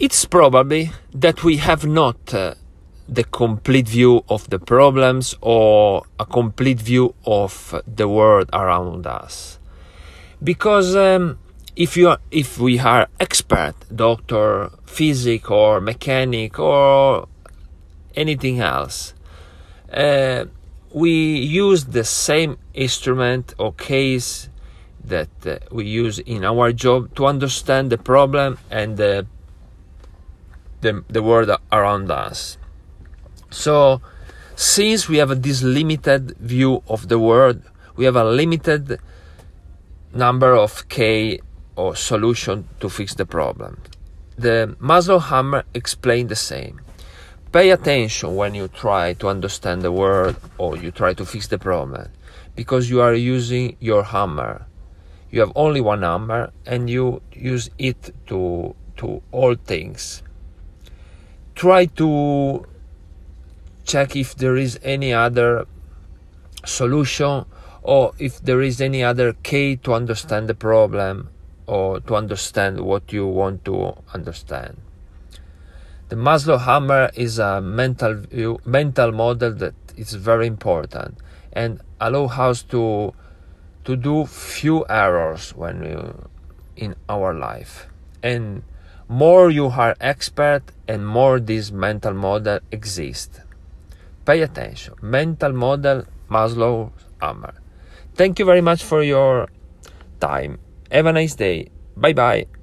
it's probably that we have not uh, the complete view of the problems or a complete view of the world around us. Because um, if you are, if we are expert doctor physic or mechanic or anything else uh, we use the same instrument or case that uh, we use in our job to understand the problem and the, the, the world around us. So, since we have this limited view of the world, we have a limited number of K or solution to fix the problem. The Maslow hammer explained the same. Pay attention when you try to understand the world or you try to fix the problem because you are using your hammer. You have only one hammer and you use it to to all things. Try to check if there is any other solution or if there is any other key to understand the problem or to understand what you want to understand. The Maslow hammer is a mental view, mental model that is very important and allow us to to do few errors when we, in our life. And more you are expert and more this mental model exists. Pay attention. Mental model Maslow hammer. Thank you very much for your time. Have a nice day. Bye bye.